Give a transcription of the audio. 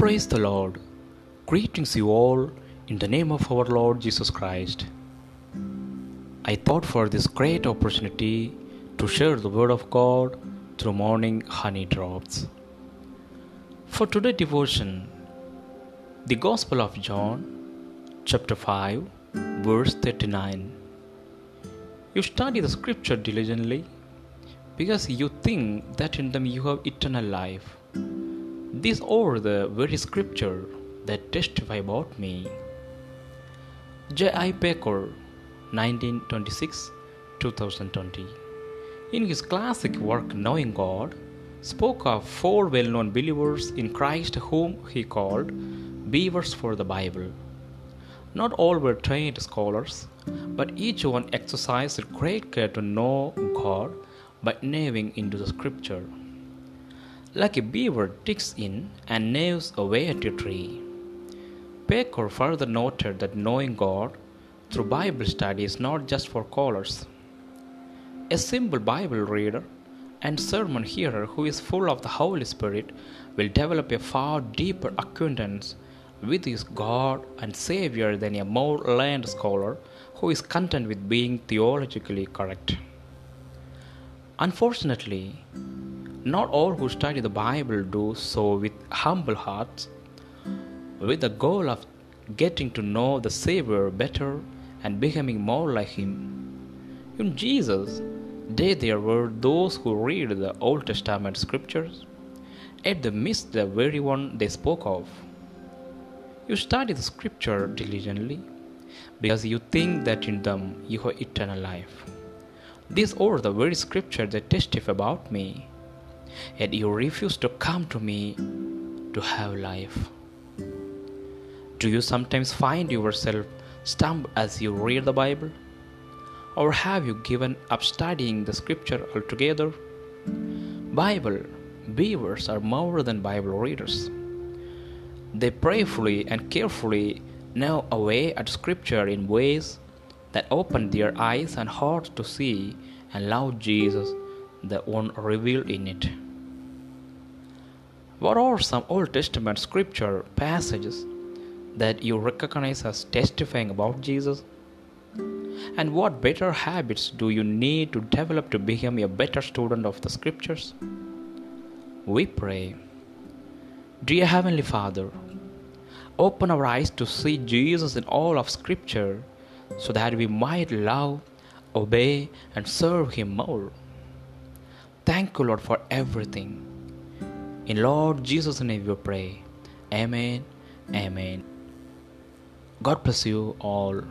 Praise the Lord. Greetings, you all, in the name of our Lord Jesus Christ. I thought for this great opportunity to share the Word of God through morning honey drops. For today's devotion, the Gospel of John, chapter 5, verse 39. You study the scripture diligently because you think that in them you have eternal life. These are the very scripture that testify about me. J. I. Packer, 1926 2020. In his classic work Knowing God, spoke of four well known believers in Christ whom he called beavers for the Bible. Not all were trained scholars, but each one exercised great care to know God by gnawing into the scripture. Like a beaver digs in and gnaws away at a tree. Packer further noted that knowing God through Bible study is not just for scholars. A simple Bible reader and sermon hearer who is full of the Holy Spirit will develop a far deeper acquaintance with his God and Savior than a more learned scholar who is content with being theologically correct. Unfortunately, not all who study the Bible do so with humble hearts, with the goal of getting to know the Savior better and becoming more like Him. In Jesus' day, there were those who read the Old Testament scriptures, yet they missed the very one they spoke of. You study the scripture diligently because you think that in them you have eternal life. These are the very scriptures that testify about me, yet you refuse to come to me to have life. Do you sometimes find yourself stump as you read the Bible? Or have you given up studying the scripture altogether? Bible beavers are more than Bible readers. They prayerfully and carefully gnaw away at scripture in ways that open their eyes and hearts to see and love Jesus, the one revealed in it. What are some Old Testament scripture passages that you recognize as testifying about Jesus? And what better habits do you need to develop to become a better student of the scriptures? We pray. Dear Heavenly Father, open our eyes to see Jesus in all of Scripture so that we might love, obey, and serve Him more. Thank you, Lord, for everything. In Lord Jesus' name we pray. Amen. Amen. God bless you all.